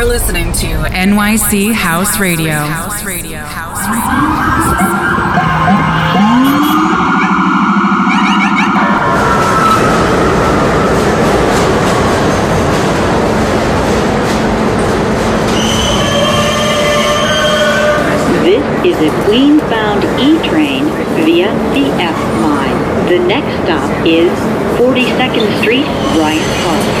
You're listening to NYC House Radio. House Radio. House Radio. This is a Queens-bound E-train via the F line. The next stop is 42nd Street, Bryant Park.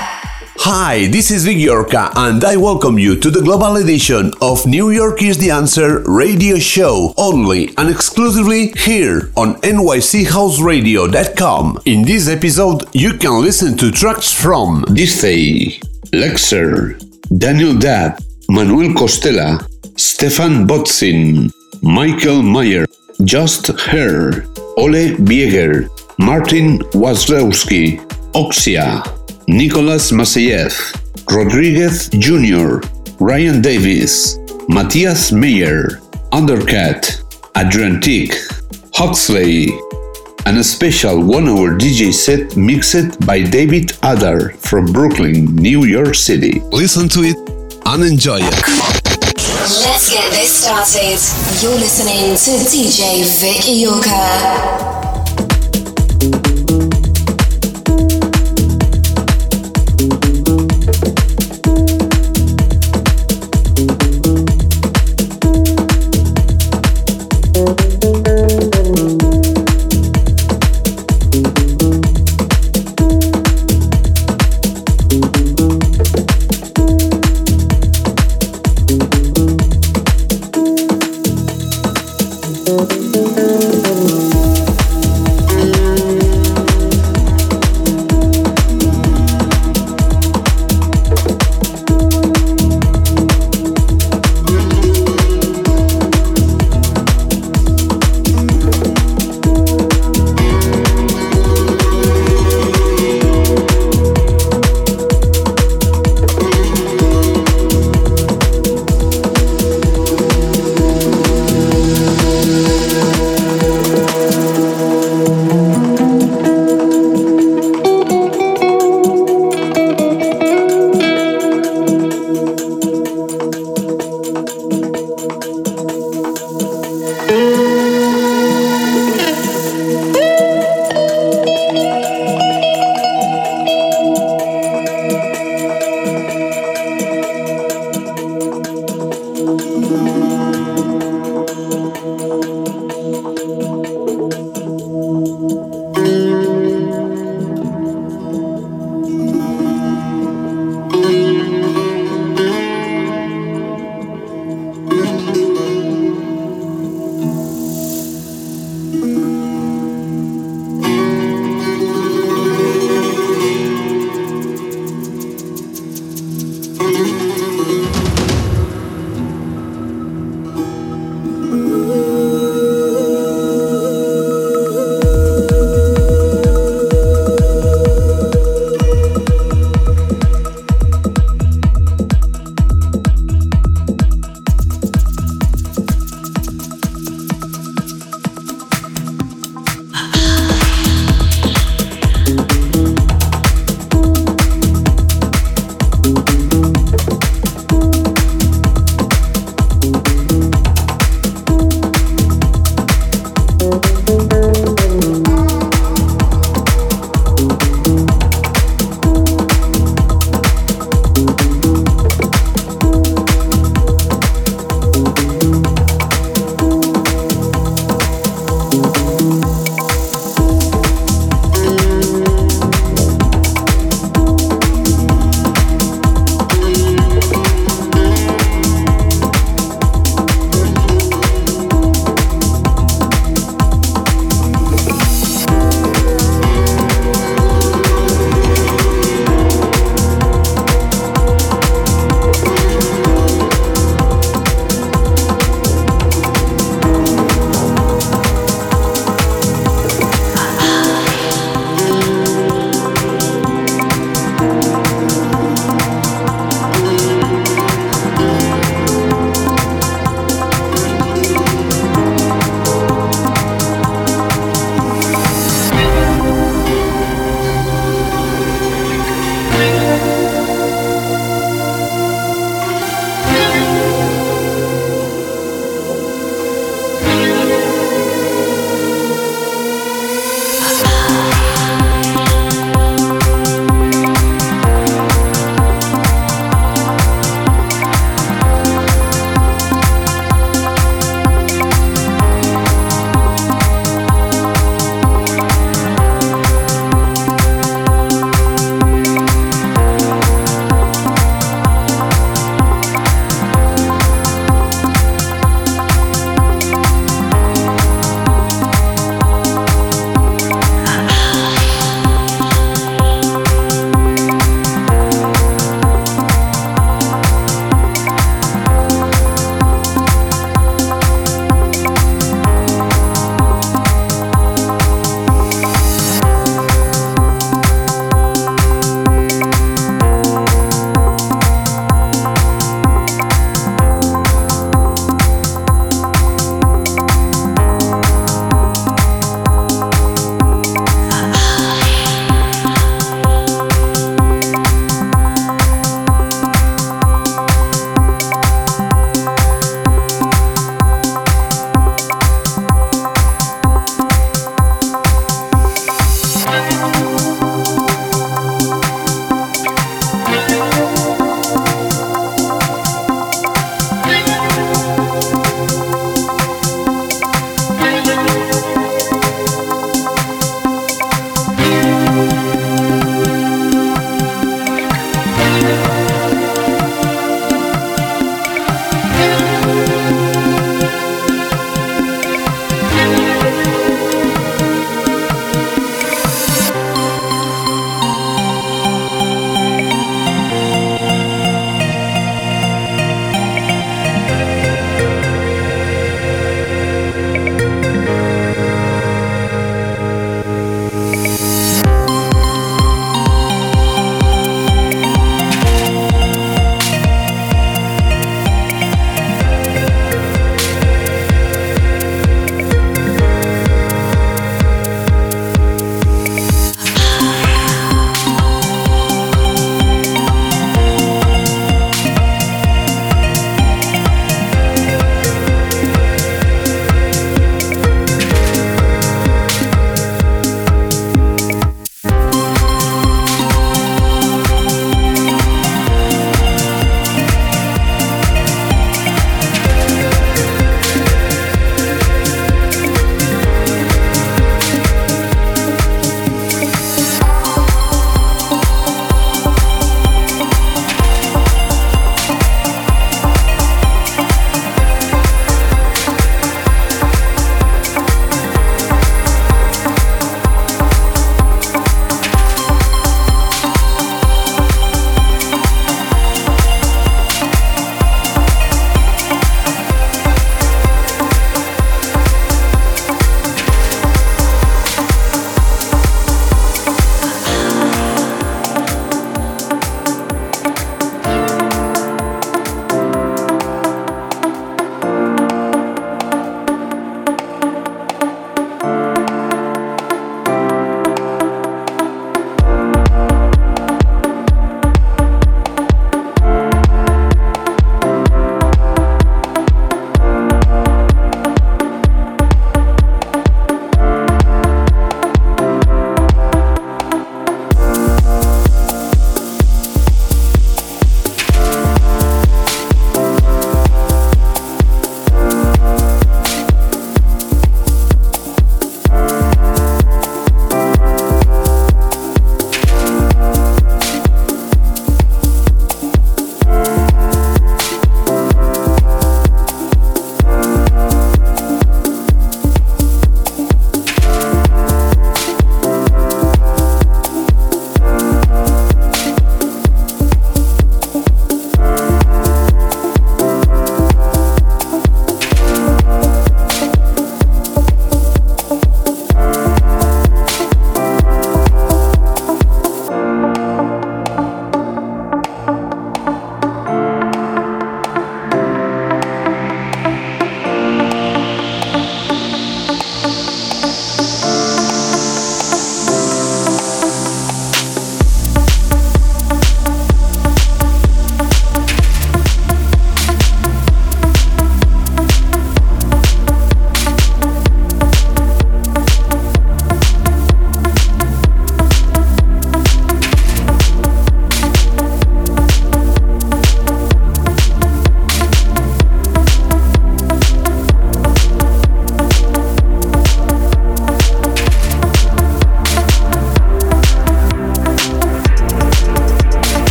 Hi, this is Vic Yorka, and I welcome you to the global edition of New York is the Answer radio show, only and exclusively here on nychouseradio.com. In this episode, you can listen to tracks from Disney, Lexer, Daniel Dubb, Manuel Costela, Stephan Bodzin, Michael Meyer, Just Her, Ole Bieger, Martin Waslewski, Oxia, Nicolas Masseyeff, Rodriguez Jr., Ryan Davis, Matthias Meyer, Undercatt, Adriatique, Huxley, and a special one hour DJ set mixed by David Adar from Brooklyn, New York City. Listen to it and enjoy it. Let's get this started. You're listening to DJ Vic Iorca.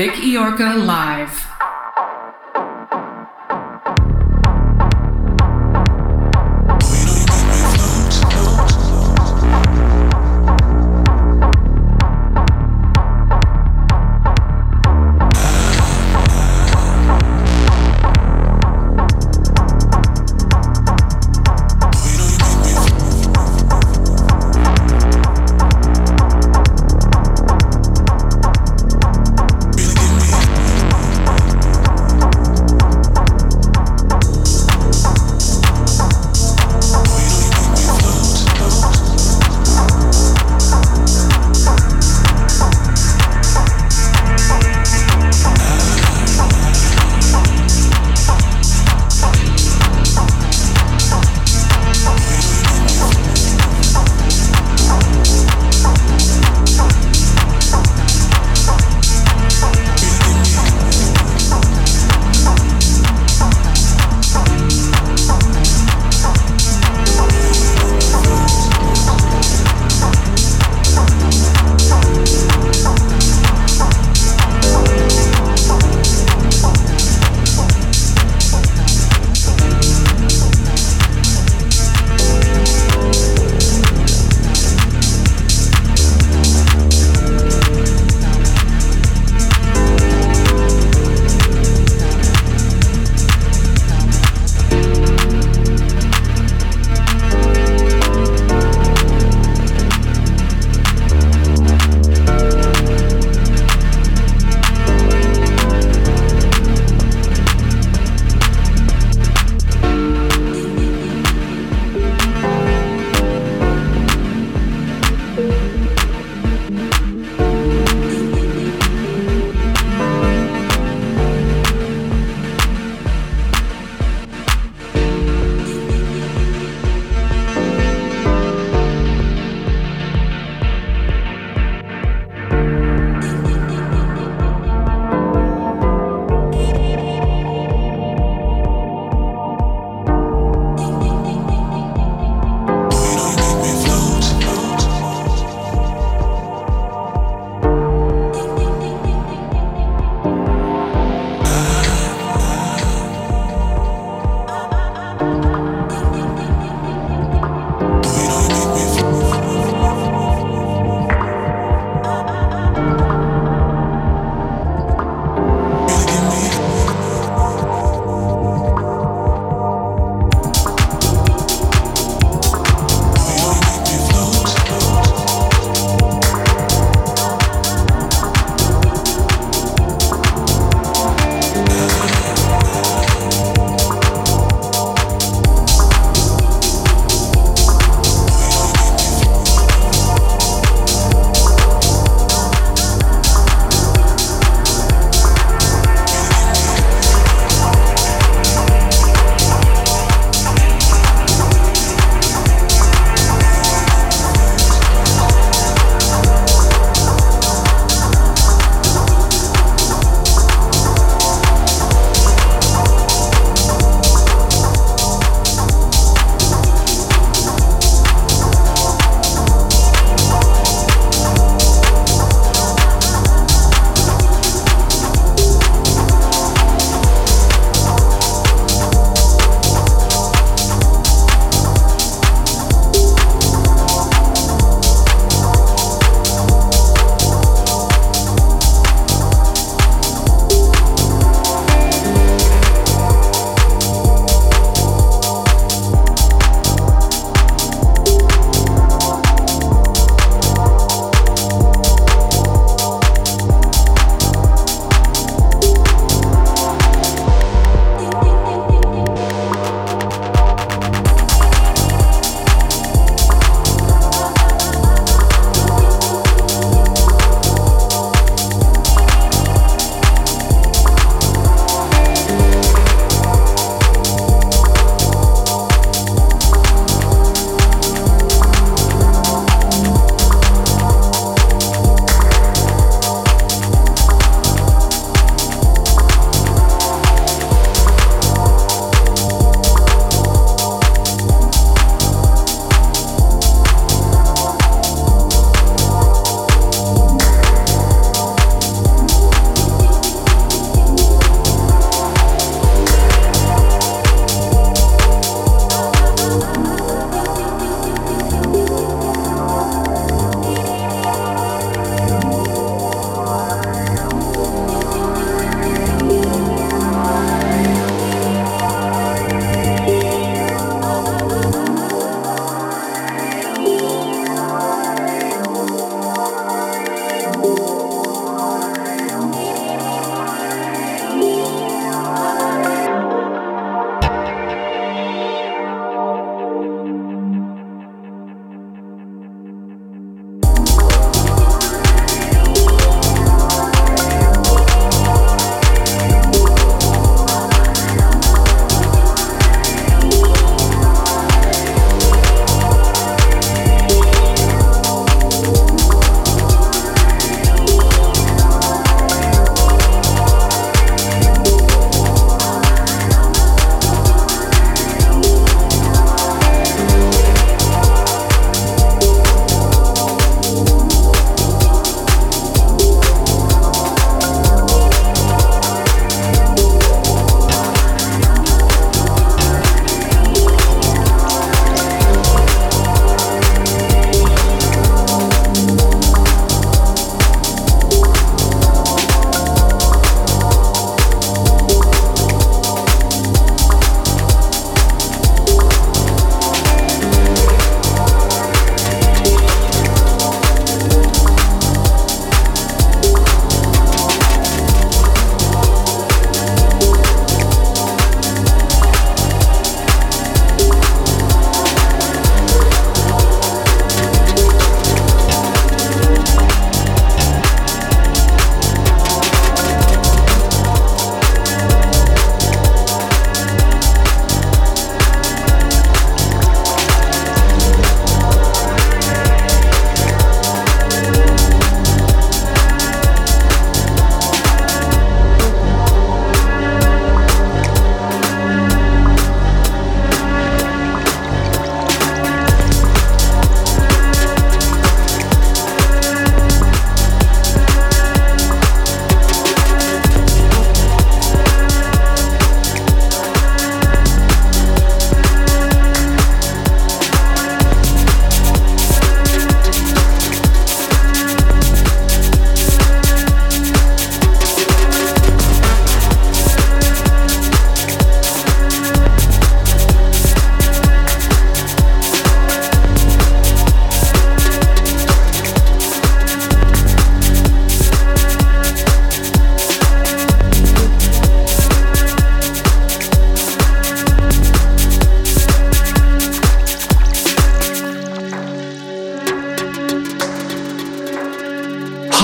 Vic Iorca Live.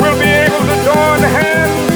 will be able to join hands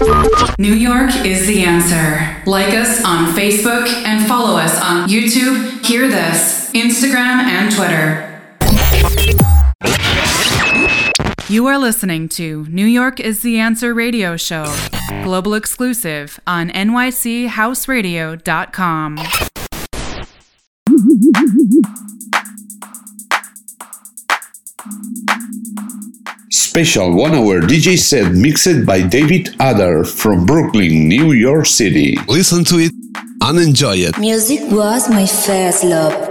New York is the answer. Like us on Facebook and follow us on YouTube, Hear This, Instagram, and Twitter. You are listening to New York is the Answer radio show, global exclusive on nychouseradio.com. special one hour DJ set mixed by David Adder from Brooklyn, New York City. Listen to it and enjoy it. Music was my first love.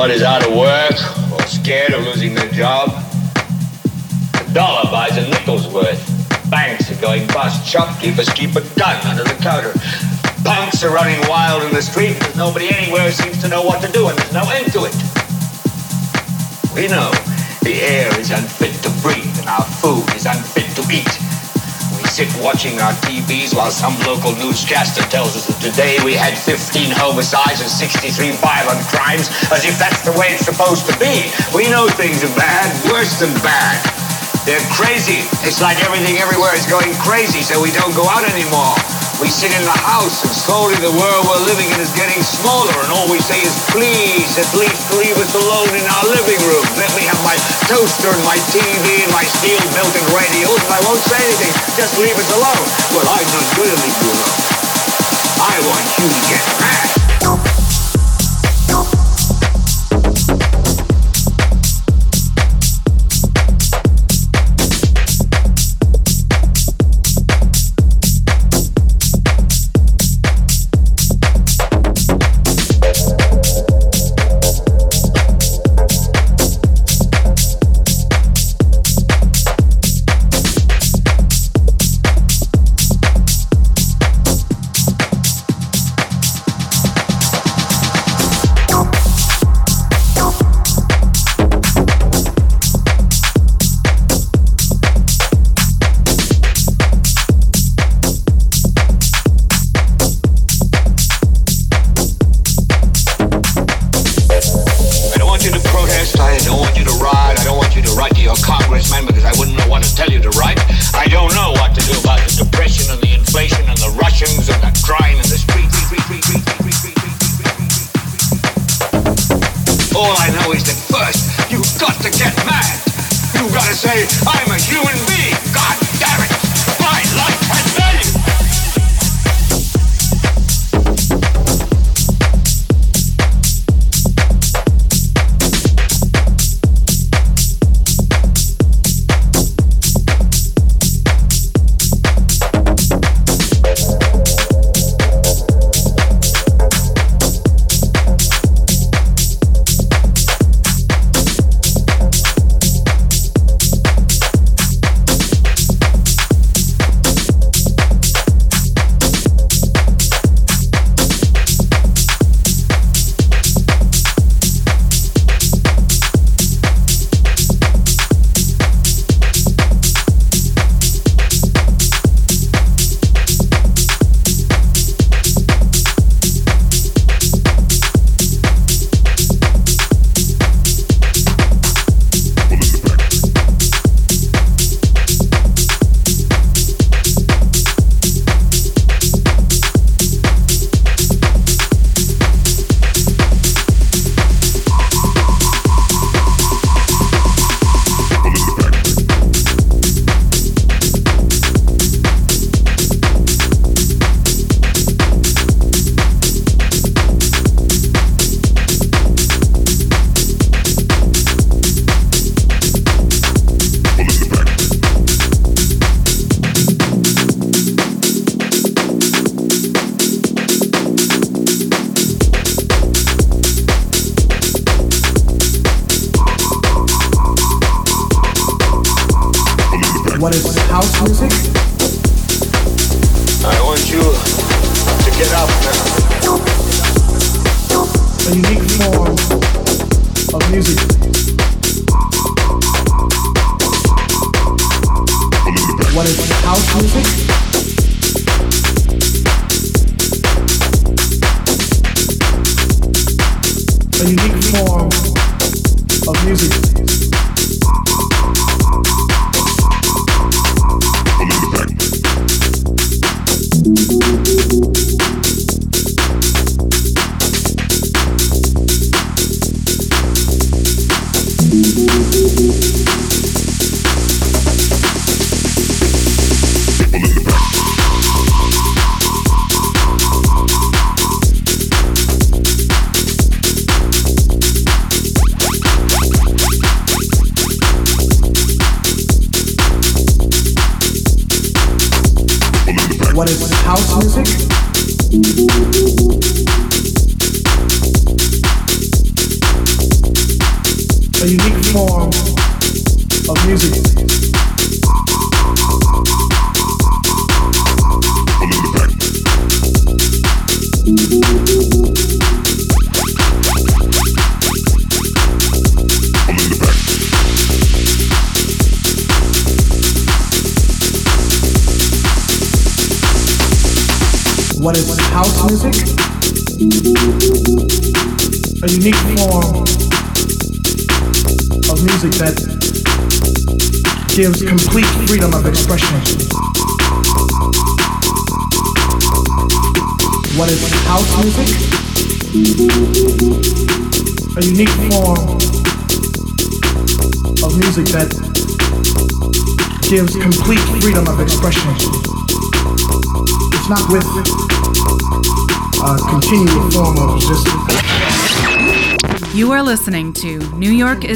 Everybody's out of work or scared of losing their job. A dollar buys a nickel's worth. Banks are going bust. Shopkeepers keep a gun under the counter. Punks are running wild in the street. There's nobody anywhere seems to know what to do, and there's no end to it. We know the air is unfit to breathe, and our food is unfit to eat. We sit watching our TVs while some local newscaster tells us that today we had 15 homicides and 63 violent crimes, as if that's the way it's supposed to be. We know things are bad, worse than bad. They're crazy. It's like everything everywhere is going crazy, so we don't go out anymore. We sit in the house, and slowly the world we're living in is getting smaller, and all we say is, please, at least leave us alone in our living room. Let me have my toaster and my TV and my steel built-in radios, and I won't say anything. Just leave us alone. Well, I'm not going to leave you alone. I want you to get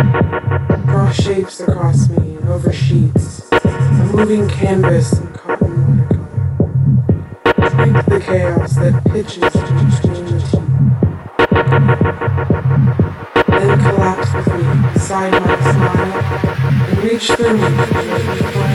Draw shapes across me and over sheets, a moving canvas and cotton watercolor. Drink the chaos that pitches to exchange Then collapse with me, beside my smile, and reach through me.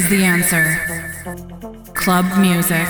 Is the answer. Club music.